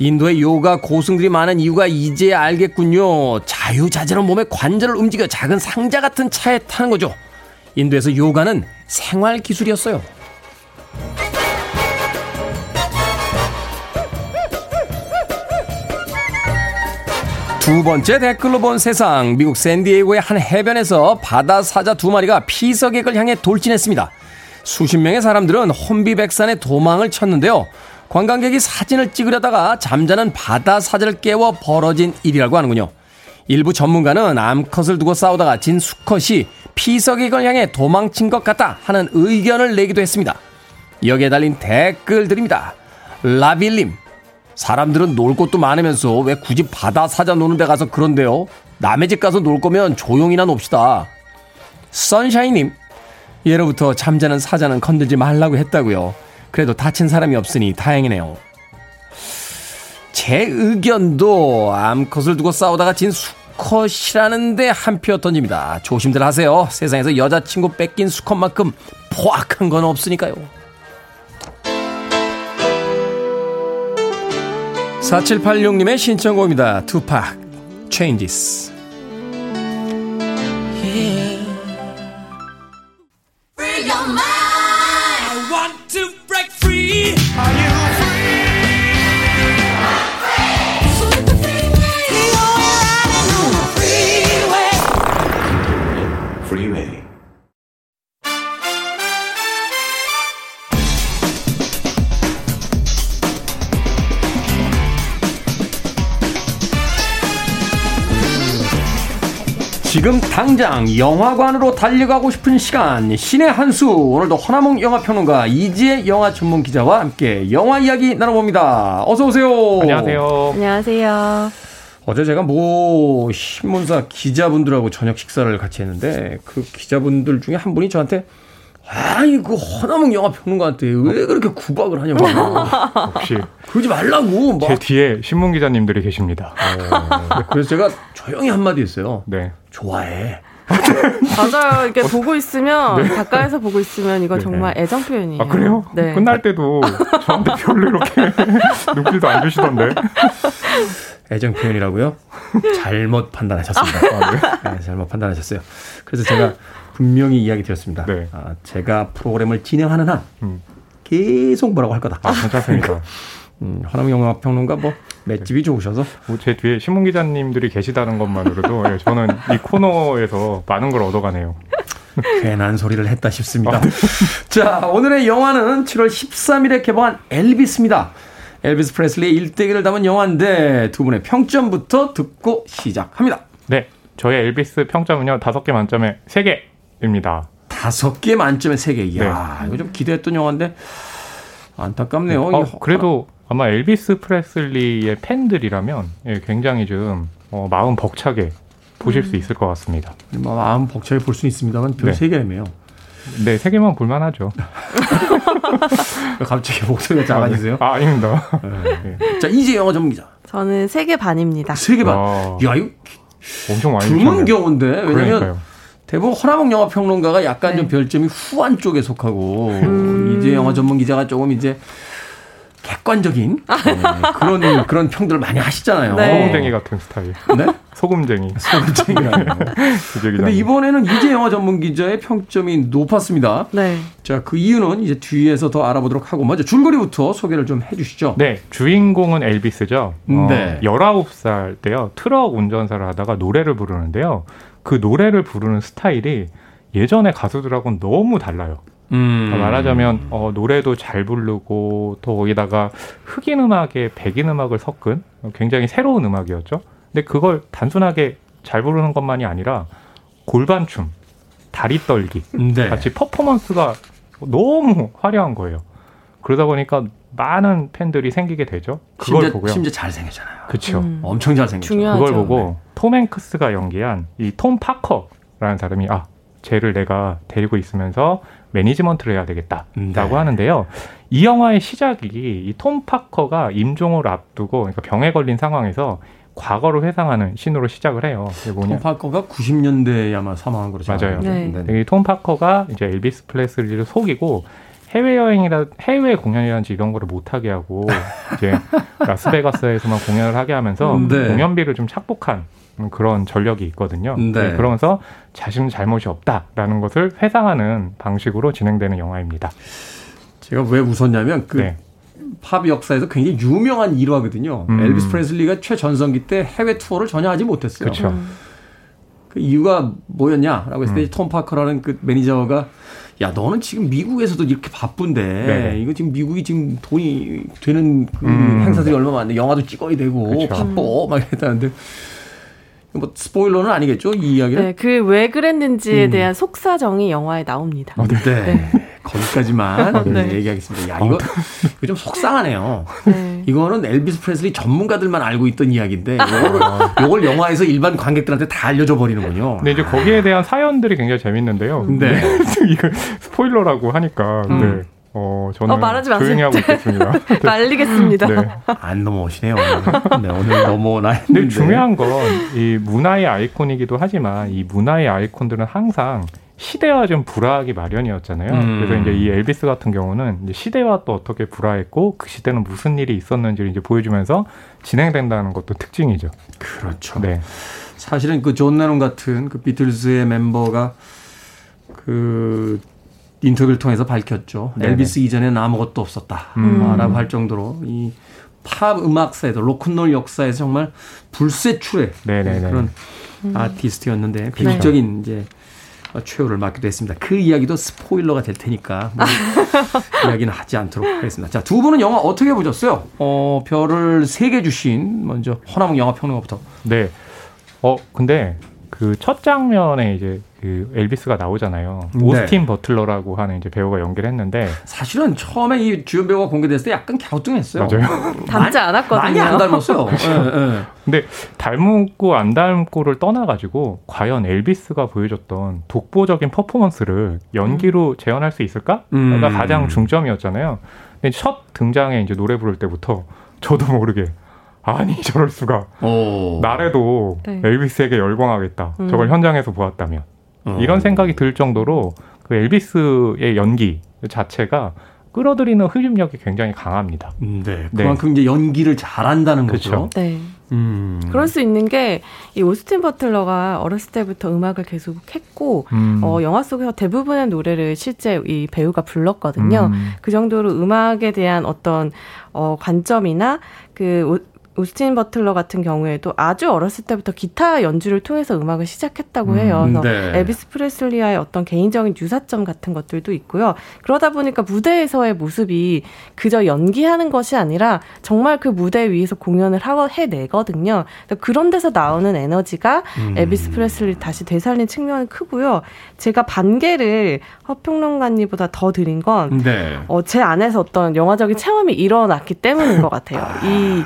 인도의 요가 고승들이 많은 이유가 이제 알겠군요. 자유자재로 몸의 관절을 움직여 작은 상자 같은 차에 타는 거죠. 인도에서 요가는 생활 기술이었어요. 두 번째 댓글로 본 세상 미국 샌디에이고의 한 해변에서 바다 사자 두 마리가 피서객을 향해 돌진했습니다. 수십 명의 사람들은 혼비백산의 도망을 쳤는데요. 관광객이 사진을 찍으려다가 잠자는 바다 사자를 깨워 벌어진 일이라고 하는군요. 일부 전문가는 암컷을 두고 싸우다가 진 수컷이 피서객을 향해 도망친 것 같다 하는 의견을 내기도 했습니다. 여기에 달린 댓글들입니다. 라빌님, 사람들은 놀 곳도 많으면서 왜 굳이 바다 사자 노는 데 가서 그런데요? 남의 집 가서 놀 거면 조용히나 놉시다. 선샤이님, 예로부터 잠자는 사자는 건들지 말라고 했다고요. 그래도 다친 사람이 없으니 다행이네요. 제 의견도 암컷을 두고 싸우다가 진 수컷이라는데 한 표 던집니다. 조심들 하세요. 세상에서 여자친구 뺏긴 수컷만큼 포악한 건 없으니까요. 4786님의 신청곡입니다. 투팍, Changes. 지금 당장 영화관으로 달려가고 싶은 시간 신의 한수 오늘도 허나몽 영화평론가 이지혜 영화 전문 기자와 함께 영화 이야기 나눠봅니다. 어서 오세요. 안녕하세요. 안녕하세요. 어제 제가 모 신문사 기자분들하고 저녁 식사를 같이 했는데 그 기자분들 중에 한 분이 저한테 아이 그 허나몽 영화 평론가한테 왜 그렇게 구박을 하냐고. (laughs) 역시 그러지 말라고. 제 뒤에 신문 기자님들이 계십니다. 어, 그래서 제가 조용히 한마디 했어요. 네. 좋아해. (laughs) 맞아요. 이렇게 보고 있으면 네. 가까이서 보고 있으면 이건 네. 정말 애정 표현이에요. 아 그래요? 네. 끝날 때도 저한테 별로 이렇게 (laughs) 눈길도 안 주시던데. 애정 표현이라고요? 잘못 판단하셨습니다. 아, 네? 네, 잘못 판단하셨어요. 그래서 제가 분명히 이야기 드렸습니다. 네. 아, 제가 프로그램을 진행하는 한 음. 계속 뭐라고 할 거다. 아, 괜찮습니다. 음, 화남 영화 평론가 뭐 맷집이 좋으셔서 뭐 제 뒤에 신문 기자님들이 계시다는 것만으로도 예, 저는 이 코너에서 많은 걸 얻어가네요. (laughs) 괜한 소리를 했다 싶습니다. 아, 네. (laughs) 자, 오늘의 영화는 7월 13일에 개봉한 엘비스입니다. 엘비스 프레슬리의 일대기를 담은 영화인데 두 분의 평점부터 듣고 시작합니다. 네. 저의 엘비스 평점은요. 5개 만점에 3개 입니다. 다섯 개 만점에 세 개. 이야, 네. 이거 좀 기대했던 영화인데 안타깝네요. 어, 그래도 아마 엘비스 프레슬리의 팬들이라면 예, 굉장히 좀 어, 마음 벅차게 보실 음. 수 있을 것 같습니다. 뭐 마음 벅차게 볼 수 있습니다만 별세 네. 개네요. 네, 세 개만 볼만하죠. (laughs) 갑자기 목소리가 작아지세요? 아, 아닙니다. 네. 네. 자, 이제 영화 전문기자. 저는 세 개 반입니다. 세 개 반. 아, 야, 이거 엄청 많이 드문 경우인데 왜냐면 그러니까요. 대부분 허나몽 영화 평론가가 약간 네. 좀 별점이 후한 쪽에 속하고 음. 이제 영화 전문 기자가 조금 이제 객관적인 네, 그런 그런 평들을 많이 하시잖아요. 네. 소금쟁이 같은 스타일. 네? 소금쟁이. (laughs) 소금쟁이라는 거. (laughs) 근데 이번에는 이제 영화 전문 기자의 평점이 높았습니다. 네. 자, 그 이유는 이제 뒤에서 더 알아보도록 하고 먼저 줄거리부터 소개를 좀 해 주시죠. 네, 주인공은 엘비스죠. 어, 네. 19살 때요 트럭 운전사를 하다가 노래를 부르는데요. 그 노래를 부르는 스타일이 예전의 가수들하고는 너무 달라요. 음. 말하자면 어, 노래도 잘 부르고 또 거기다가 흑인 음악에 백인 음악을 섞은 굉장히 새로운 음악이었죠. 근데 그걸 단순하게 잘 부르는 것만이 아니라 골반춤, 다리 떨기 네. 같이 퍼포먼스가 너무 화려한 거예요. 그러다 보니까 많은 팬들이 생기게 되죠. 그걸 심지어, 보고요. 심지어 잘생겼잖아요. 그렇죠. 음. 엄청 잘생겼죠. 그걸 보고 네. 톰 행크스가 연기한 이 톰 파커라는 사람이 아 쟤를 내가 데리고 있으면서 매니지먼트를 해야 되겠다라고 네. 하는데요. 이 영화의 시작이 이 톰 파커가 임종을 앞두고 그러니까 병에 걸린 상황에서 과거를 회상하는 신으로 시작을 해요. 톰 파커가 90년대에 아마 사망한 거죠. 맞아요. 네. 네. 톰 파커가 이제 엘비스 플레스리를 속이고 해외 여행이라 해외 공연이라든지 이런 거를 못 하게 하고 이제 라스베가스에서만 공연을 하게 하면서 네. 공연비를 좀 착복한 그런 전력이 있거든요. 네. 네. 그러면서 자신은 잘못이 없다라는 것을 회상하는 방식으로 진행되는 영화입니다. 제가 왜 웃었냐면 그 네. 팝 역사에서 굉장히 유명한 일화거든요. 음. 엘비스 프레슬리가 최전성기 때 해외 투어를 전혀 하지 못했어요. 그렇죠. 음. 그 이유가 뭐였냐라고 했을 때톰 음. 파커라는 그 매니저가 야 너는 지금 미국에서도 이렇게 바쁜데 네. 이거 지금 미국이 지금 돈이 되는 그 음. 행사들이 얼마 많은데 영화도 찍어야 되고 그렇죠. 바빠 막 이랬다는데 뭐 스포일러는 아니겠죠 이 이야기는? 네, 그 왜 그랬는지에 음. 대한 속사정이 영화에 나옵니다. 어, 네. 네. 거기까지만 (laughs) 네. 얘기하겠습니다. 야 이거 이거 좀 속상하네요. 네. 이거는 엘비스 프레슬리 전문가들만 알고 있던 이야기인데 이걸, 요걸 영화에서 일반 관객들한테 다 알려줘 버리는군요. 근데 이제 거기에 대한 사연들이 굉장히 재밌는데요. 네. (laughs) 이거 스포일러라고 하니까. 음. 네. 어, 저는 어, 말하지 마세요. 조용히 하고 있겠습니다. (laughs) 말리겠습니다. 네. 안 넘어오시네요. 오늘. 네, 오늘 넘어오나 했는데. 근데 중요한 건 이 문화의 아이콘이기도 하지만 이 문화의 아이콘들은 항상 시대와 좀 불화하기 마련이었잖아요. 음. 그래서 이제 이 엘비스 같은 경우는 이제 시대와 또 어떻게 불화했고 그 시대는 무슨 일이 있었는지를 이제 보여주면서 진행된다는 것도 특징이죠. 그렇죠. 네. 사실은 그 존 레논 같은 그 비틀즈의 멤버가 그 인터뷰를 통해서 밝혔죠. 네네. 엘비스 이전에는 아무것도 없었다라고 음. 할 정도로 이 팝 음악사에도 로큰롤 역사에서 정말 불세출의 그런 음. 아티스트였는데 비극적인 네. 이제 최후를 맞기도 했습니다. 그 이야기도 스포일러가 될 테니까 뭐 (laughs) 이야기는 하지 않도록 하겠습니다. 자, 두 분은 영화 어떻게 보셨어요? 어, 별을 세 개 주신 먼저 허남웅 영화 평론가부터. 네. 어, 근데 그 첫 장면에 이제 그 엘비스가 나오잖아요. 네. 오스틴 버틀러라고 하는 이제 배우가 연기를 했는데 사실은 처음에 이 주연 배우가 공개됐을 때 약간 갸우뚱했어요. 맞아요. (laughs) 닮지 않았거든요. 많이 안 닮았어요. 네, (laughs) 네. 근데 닮고 안 닮고를 떠나가지고 과연 엘비스가 보여줬던 독보적인 퍼포먼스를 연기로 음. 재현할 수 있을까? 음. 가 가장 중점이었잖아요. 근데 첫 등장에 이제 노래 부를 때부터 저도 모르게 아니 (laughs) 저럴 수가 오. 나래도 네. 엘비스에게 열광하겠다. 음. 저걸 현장에서 보았다면 어. 이런 생각이 들 정도로 그 엘비스의 연기 자체가 끌어들이는 흡입력이 굉장히 강합니다. 음, 네. 그만큼 네. 이제 연기를 잘한다는 그렇죠. 거죠. 네. 음. 그럴 수 있는 게 이 오스틴 버틀러가 어렸을 때부터 음악을 계속 했고 음. 어, 영화 속에서 대부분의 노래를 실제 이 배우가 불렀거든요. 음. 그 정도로 음악에 대한 어떤 어, 관점이나 그 오스틴 버틀러 같은 경우에도 아주 어렸을 때부터 기타 연주를 통해서 음악을 시작했다고 해요. 음, 네. 엘비스 프레슬리와의 어떤 개인적인 유사점 같은 것들도 있고요. 그러다 보니까 무대에서의 모습이 그저 연기하는 것이 아니라 정말 그 무대 위에서 공연을 하고 해내거든요. 그런 데서 나오는 에너지가 음. 엘비스 프레슬리 다시 되살린 측면은 크고요. 제가 반개를 허평론가님보다 더 드린 건제 네. 어, 안에서 어떤 영화적인 체험이 일어났기 때문인 것 같아요. 이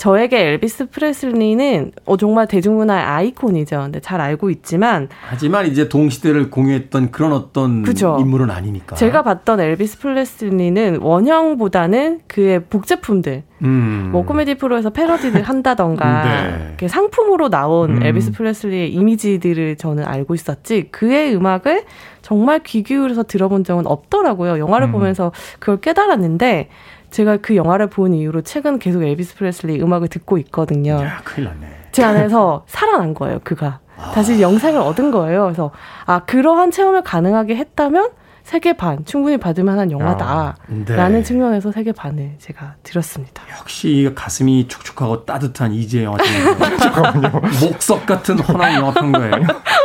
저에게 엘비스 프레슬리는 어, 정말 대중문화의 아이콘이죠. 근데 잘 알고 있지만 하지만 이제 동시대를 공유했던 그런 어떤 그죠. 인물은 아니니까. 제가 봤던 엘비스 프레슬리는 원형보다는 그의 복제품들 음. 뭐 코미디 프로에서 패러디를 한다던가 (laughs) 네. 상품으로 나온 음. 엘비스 프레슬리의 이미지들을 저는 알고 있었지 그의 음악을 정말 귀 기울여서 들어본 적은 없더라고요. 영화를 음. 보면서 그걸 깨달았는데 제가 그 영화를 본 이후로 최근 계속 엘비스 프레슬리 음악을 듣고 있거든요. 야, 큰일 났네. 제 안에서 살아난 거예요, 그가. 다시 영상을 얻은 거예요. 그래서 아 그러한 체험을 가능하게 했다면 세계 반 충분히 받을 만한 영화다라는 아, 네. 측면에서 세계 반을 제가 들었습니다. 역시 가슴이 촉촉하고 따뜻한 이지혜 영화 (laughs) 목석 같은 허나 영화 평가에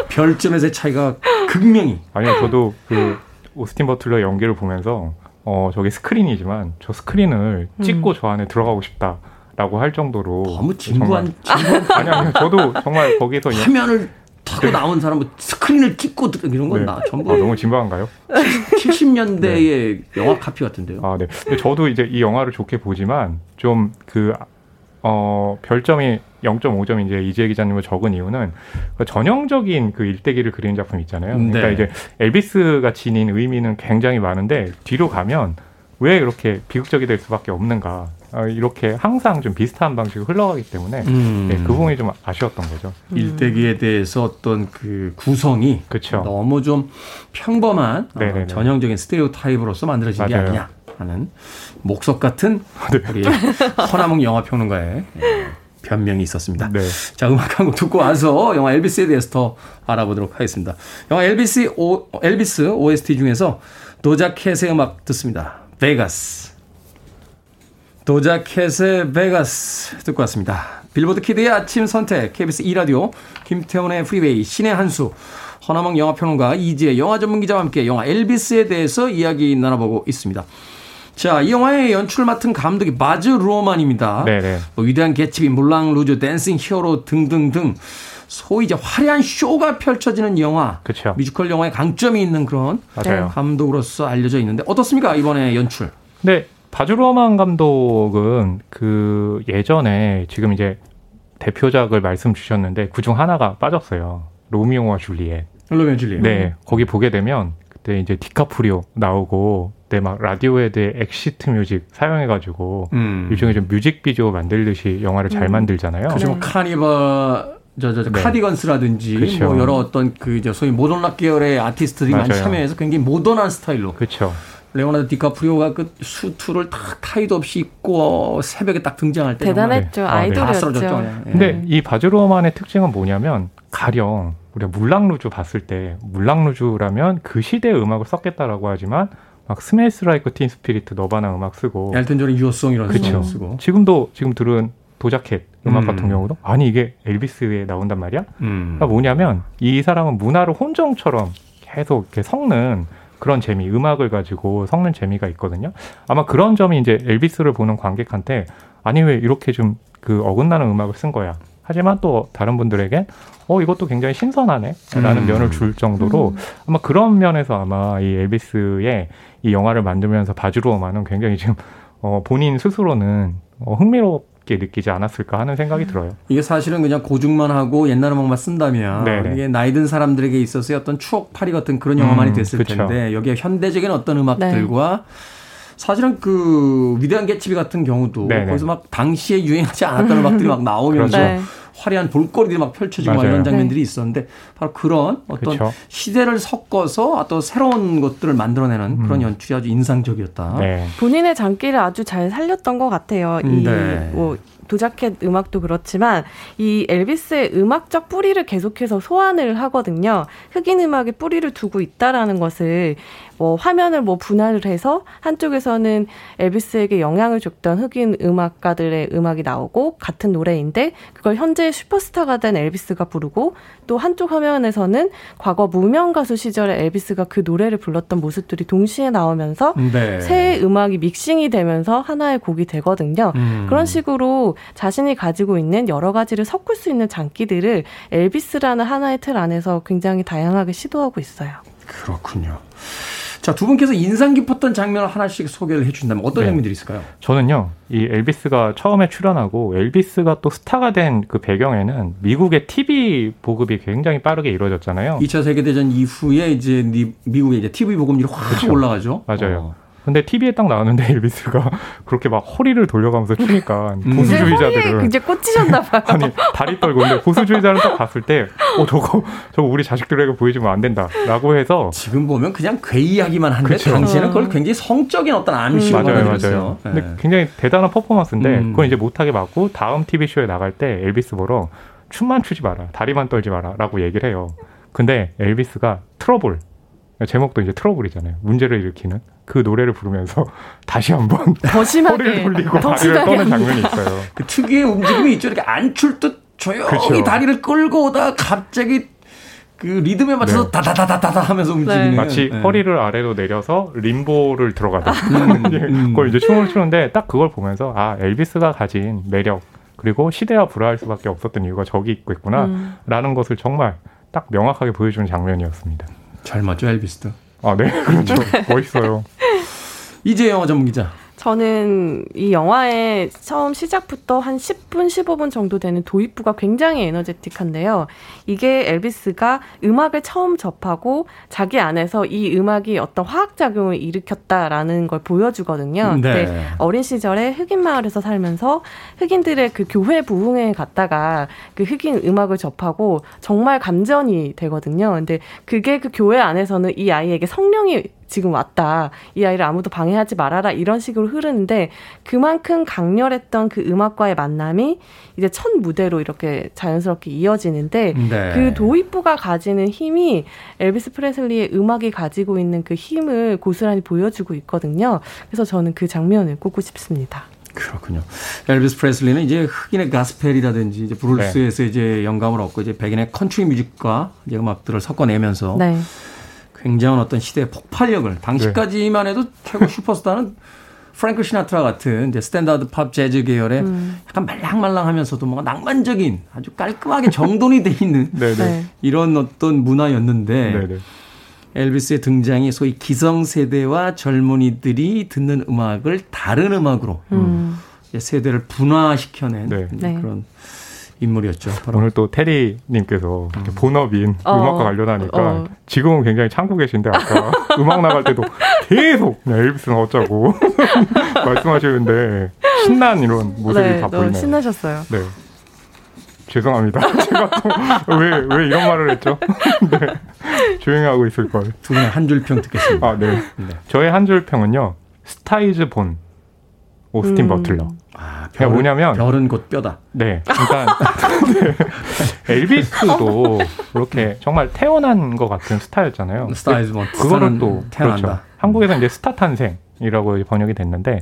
별점에서의 차이가 극명히. 아니요, 저도 그 오스틴 버틀러 연기를 보면서 어 저게 스크린이지만 저 스크린을 찍고 음. 저 안에 들어가고 싶다. 라고 할 정도로 너무 진부한 진부한 (laughs) 아니 아니 저도 정말 거기서 화면을 타고 네. 나온 사람은 스크린을 찍고 이런 건나 네. 전부 아, 너무 진부한가요? 70년대의 네. 영화 카피 같은데요. 아 네. 근데 저도 이제 이 영화를 좋게 보지만 좀 그 어, 별점이 0.5점 이제 이재 기자님을 적은 이유는 그 전형적인 그 일대기를 그리는 작품 있잖아요. 그러니까 네. 이제 엘비스가 지닌 의미는 굉장히 많은데 뒤로 가면 왜 이렇게 비극적이 될 수밖에 없는가 어, 이렇게 항상 좀 비슷한 방식으로 흘러가기 때문에 음. 네, 그 부분이 좀 아쉬웠던 거죠. 음. 일대기에 대해서 어떤 그 구성이 그쵸. 너무 좀 평범한 어, 전형적인 스테레오 타입으로서 만들어진 맞아요. 게 아니냐 하는 목석 같은 네. 우리 허나몽 영화 평론가의 예, 변명이 있었습니다. 네. 자, 음악 한 곡 듣고 와서 영화 엘비스에 대해서 더 알아보도록 하겠습니다. 영화 엘비스, 오, 엘비스 OST 중에서 도자 캣의 음악 듣습니다. 베가스. 도자 캣의 베가스 듣고 왔습니다. 빌보드 키드의 아침 선택, KBS 2라디오, 김태훈의 프리웨이, 신의 한수, 허남웅 영화평론가 이지혜 영화 전문기자와 함께 영화 엘비스에 대해서 이야기 나눠보고 있습니다. 자, 이 영화의 연출을 맡은 감독이 바즈 루어만입니다. 네네. 뭐 위대한 개츠비, 물랑 루즈, 댄싱 히어로 등등등 소위 이제 화려한 쇼가 펼쳐지는 영화, 그쵸. 뮤지컬 영화의 강점이 있는 그런 맞아요. 감독으로서 알려져 있는데 어떻습니까 이번에 연출? 네, 바즈 루어만 감독은 그 예전에 지금 이제 대표작을 말씀 주셨는데 그중 하나가 빠졌어요. 로미오와 줄리엣. 로미오 줄리엣. 네, 거기 보게 되면 그 때 이제 디카프리오 나오고 그때 막 라디오헤드의 Exit Music 사용해가지고 음. 일종의 좀 뮤직 비디오 만들듯이 영화를 잘 음. 만들잖아요. 그죠, 네. 카니발 저, 저, 저 네. 카디건스라든지 그쵸. 뭐 여러 어떤 그 이제 소위 모던 락 계열의 아티스트들이 맞아요. 많이 참여해서 굉장히 모던한 스타일로. 그렇죠. 레오나르도 디카프리오가 그 수트를 딱 타이도 없이 입고 새벽에 딱 등장할 때 대단했죠. 네. 아이돌이었죠. 네. 근데 이 바즈 루어만의 특징은 뭐냐면 가령 우리가 물랑루즈 봤을 때 물랑루즈라면 그 시대의 음악을 썼겠다라고 하지만 막 Smells Like Teen Spirit 너바나 음악 쓰고 엘튼 존의 Your Song이라는 그쵸. 쓰고 지금도 지금 들은 도자켓 음악 음. 같은 경우도 아니 이게 엘비스에 나온단 말이야. 음. 그러니까 뭐냐면 이 사람은 문화를 혼종처럼 계속 이렇게 섞는 그런 재미, 음악을 가지고 섞는 재미가 있거든요. 아마 그런 점이 이제 엘비스를 보는 관객한테 아니 왜 이렇게 좀 그 어긋나는 음악을 쓴 거야. 하지만 또 다른 분들에게 어 이것도 굉장히 신선하네라는 음. 면을 줄 정도로 음. 아마 그런 면에서 아마 이 엘비스의 이 영화를 만들면서 바주로만은 굉장히 지금 어 본인 스스로는 어 흥미롭 게 느끼지 않았을까 하는 생각이 들어요. 이게 사실은 그냥 고증만 하고 옛날 음악만 쓴다면 네네. 이게 나이 든 사람들에게 있어서의 어떤 추억팔이 같은 그런 영화만이 음, 됐을 음, 텐데 여기에 현대적인 어떤 음악들과 네. 사실은 그 위대한 개츠비 같은 경우도 네네. 거기서 막 당시에 유행하지 않았던 음악들이 막 나오면서 그렇죠. 네. 화려한 볼거리들이 막 펼쳐지고 맞아요. 이런 장면들이 네. 있었는데 바로 그런 어떤 그렇죠. 시대를 섞어서 또 새로운 것들을 만들어내는 음. 그런 연출이 아주 인상적이었다. 네. 본인의 장기를 아주 잘 살렸던 것 같아요. 이 네. 뭐 도자켓 음악도 그렇지만 이 엘비스의 음악적 뿌리를 계속해서 소환을 하거든요. 흑인 음악의 뿌리를 두고 있다라는 것을 뭐 화면을 뭐 분할을 해서 한쪽에서는 엘비스에게 영향을 줬던 흑인 음악가들의 음악이 나오고 같은 노래인데 그걸 현재 슈퍼스타가 된 엘비스가 부르고 또 한쪽 화면에서는 과거 무명 가수 시절에 엘비스가 그 노래를 불렀던 모습들이 동시에 나오면서 네. 새 음악이 믹싱이 되면서 하나의 곡이 되거든요. 음. 그런 식으로 자신이 가지고 있는 여러 가지를 섞을 수 있는 장기들을 엘비스라는 하나의 틀 안에서 굉장히 다양하게 시도하고 있어요. 그렇군요. 자, 두 분께서 인상 깊었던 장면을 하나씩 소개를 해 주신다면 어떤 네. 장면들이 있을까요? 저는요, 이 엘비스가 처음에 출연하고 엘비스가 또 스타가 된 그 배경에는 미국의 TV 보급이 굉장히 빠르게 이루어졌잖아요. 2차 세계 대전 이후에 이제 미국의 이제 TV 보급률이 확 그렇죠. 올라가죠. 맞아요. 어. 근데 TV에 딱 나왔는데 (laughs) 엘비스가 그렇게 막 허리를 돌려가면서 추니까 음. 보수주의자들은 이제 꽂히셨나 봐요. (laughs) 아니 다리 떨고 근데 보수주의자는 딱 봤을 때 어 저거 저거 우리 자식들에게 보여주면 안 된다라고 해서 지금 보면 그냥 괴이하기만 한데 그쵸. 당시에는 그걸 굉장히 성적인 어떤 암시로 음. 맞아요, 맞아요. 네. 근데 굉장히 대단한 퍼포먼스인데 음. 그건 이제 못하게 막고 다음 TV 쇼에 나갈 때 엘비스 보러 춤만 추지 마라, 다리만 떨지 마라라고 얘기를 해요. 근데 엘비스가 트러블 제목도 이제 트러블이잖아요. 문제를 일으키는 그 노래를 부르면서 (laughs) 다시 한번 더 심하게 허리를 돌리고 다리를 떠는 장면이 있어요. 그 특유의 움직임이 있죠. 이렇게 안출 듯 조용히 그렇죠. 다리를 끌고 오다가 갑자기 그 리듬에 맞춰서 네. 다다다다다다 하면서 움직이는 네. 마치 네. 허리를 아래로 내려서 림보를 들어가다 음, (laughs) 음. 그걸 이제 춤을 추는데 딱 그걸 보면서 아 엘비스가 가진 매력 그리고 시대와 불화할 수밖에 없었던 이유가 저기 있겠구나라는 음. 것을 정말 딱 명확하게 보여주는 장면이었습니다. 잘 맞죠, 엘비스도? 아, 네. (laughs) 그렇죠. 멋있어요. 이제 영화 전문 기자. 저는 이 영화의 처음 시작부터 한 10분, 15분 정도 되는 도입부가 굉장히 에너제틱한데요. 이게 엘비스가 음악을 처음 접하고 자기 안에서 이 음악이 어떤 화학작용을 일으켰다라는 걸 보여주거든요. 네. 어린 시절에 흑인 마을에서 살면서 흑인들의 그 교회 부흥회에 갔다가 그 흑인 음악을 접하고 정말 감전이 되거든요. 근데 그게 그 교회 안에서는 이 아이에게 성령이 지금 왔다. 이 아이를 아무도 방해하지 말아라. 이런 식으로 흐르는데 그만큼 강렬했던 그 음악과의 만남이 이제 첫 무대로 이렇게 자연스럽게 이어지는데 네. 그 도입부가 가지는 힘이 엘비스 프레슬리의 음악이 가지고 있는 그 힘을 고스란히 보여주고 있거든요. 그래서 저는 그 장면을 꼽고 싶습니다. 그렇군요. 엘비스 프레슬리는 이제 흑인의 가스펠이라든지 이제 브루스에서 네. 이제 영감을 얻고 이제 백인의 컨트리 뮤직과 이제 음악들을 섞어내면서 네. 굉장한 어떤 시대의 폭발력을 당시까지만 해도 최고 슈퍼스타는 (laughs) 프랭크 시나트라 같은 이제 스탠다드 팝 재즈 계열의 음. 약간 말랑말랑하면서도 뭔가 낭만적인 아주 깔끔하게 정돈이 돼 있는 (laughs) 네. (laughs) 이런 어떤 문화였는데 네네. 엘비스의 등장이 소위 기성세대와 젊은이들이 듣는 음악을 다른 음악으로 음. 세대를 분화시켜낸 네. 그런 인물이었죠. 바로. 오늘 또 테리님께서 음. 본업인 어. 음악과 관련하니까 어. 지금은 굉장히 참고 계신데 아까 (laughs) 음악 나갈 때도 계속 엘비스는 어쩌고 (laughs) 말씀하시는데 신난 이런 모습이 네, 다 보이네요. 신나셨어요. 네. 죄송합니다. (laughs) 제가 또왜왜 이런 말을 했죠? 네. 조용히 하고 있을 걸. 두 분의 한줄 평 듣겠습니다. 아, 네. 네. 저의 한 줄 평은요. Star Is Born 오스틴 음. 버틀러. 아, 별은, 뭐냐면 별은 곧 뼈다. 네, 그러니까 (laughs) 네. 엘비스도 이렇게 정말 태어난 것 같은 스타였잖아요. Star Is 뭐 그거를 또 태어난다. 그렇죠. 한국에서 이제 스타 탄생이라고 번역이 됐는데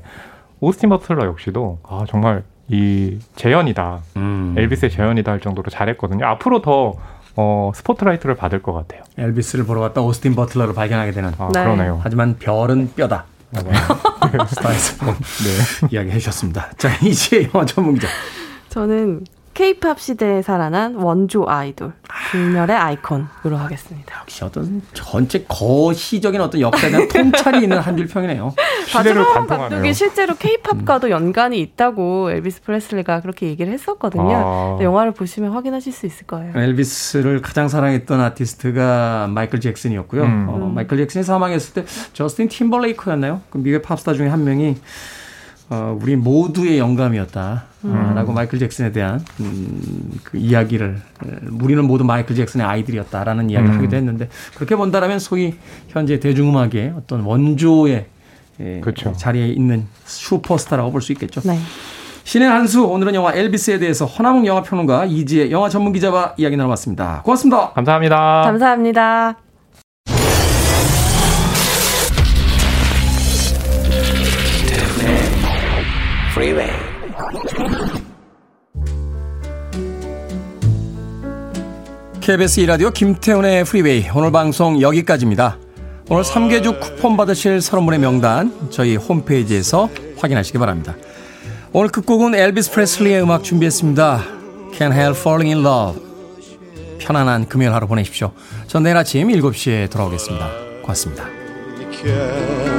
오스틴 버틀러 역시도 아 정말 이 재현이다. 음. 엘비스의 재현이다 할 정도로 잘했거든요. 앞으로 더 어, 스포트라이트를 받을 것 같아요. 엘비스를 보러 갔다 오스틴 버틀러를 발견하게 되는. 아, 네. 그러네요. 하지만 별은 뼈다. 스타일스 (laughs) 네. 이야기 해 주셨습니다. 자, 이제 영화 전문 기자. 저는 케이팝 시대에 살아난 원조 아이돌 불멸의 아이콘으로 하겠습니다. 역시 어떤 전체 거시적인 어떤 역사에 대한 통찰이 있는 한 줄 평이네요. (laughs) 시대를 감독이 실제로 케이팝과도 연관이 있다고 엘비스 프레슬리가 그렇게 얘기를 했었거든요. 아. 영화를 보시면 확인하실 수 있을 거예요. 엘비스를 가장 사랑했던 아티스트가 마이클 잭슨이었고요. 음. 어, 마이클 잭슨이 사망했을 때 저스틴 팀벌레이크였나요? 그 미국의 팝스타 중에 한 명이 어, 우리 모두의 영감이었다. 음. 라고 마이클 잭슨에 대한 음, 그 이야기를 우리는 모두 마이클 잭슨의 아이들이었다라는 이야기를 음. 하기도 했는데 그렇게 본다라면 소위 현재 대중음악의 어떤 원조의 예, 그렇죠. 자리에 있는 슈퍼스타라고 볼 수 있겠죠. 네. 신의 한수 오늘은 영화 엘비스에 대해서 허남웅 영화평론가 이지혜 영화 전문 기자와 이야기 나눠봤습니다. 고맙습니다. 감사합니다. 감사합니다. Freeway. KBS 이라디오 김태훈의 프리웨이 오늘 방송 여기까지입니다. 오늘 3개주 쿠폰 받으실 30분의 명단 저희 홈페이지에서 확인하시기 바랍니다. 오늘 끝곡은 엘비스 프레슬리의 음악 준비했습니다. Can't Help Falling in Love 편안한 금요일 하루 보내십시오. 전 내일 아침 7시에 돌아오겠습니다. 고맙습니다.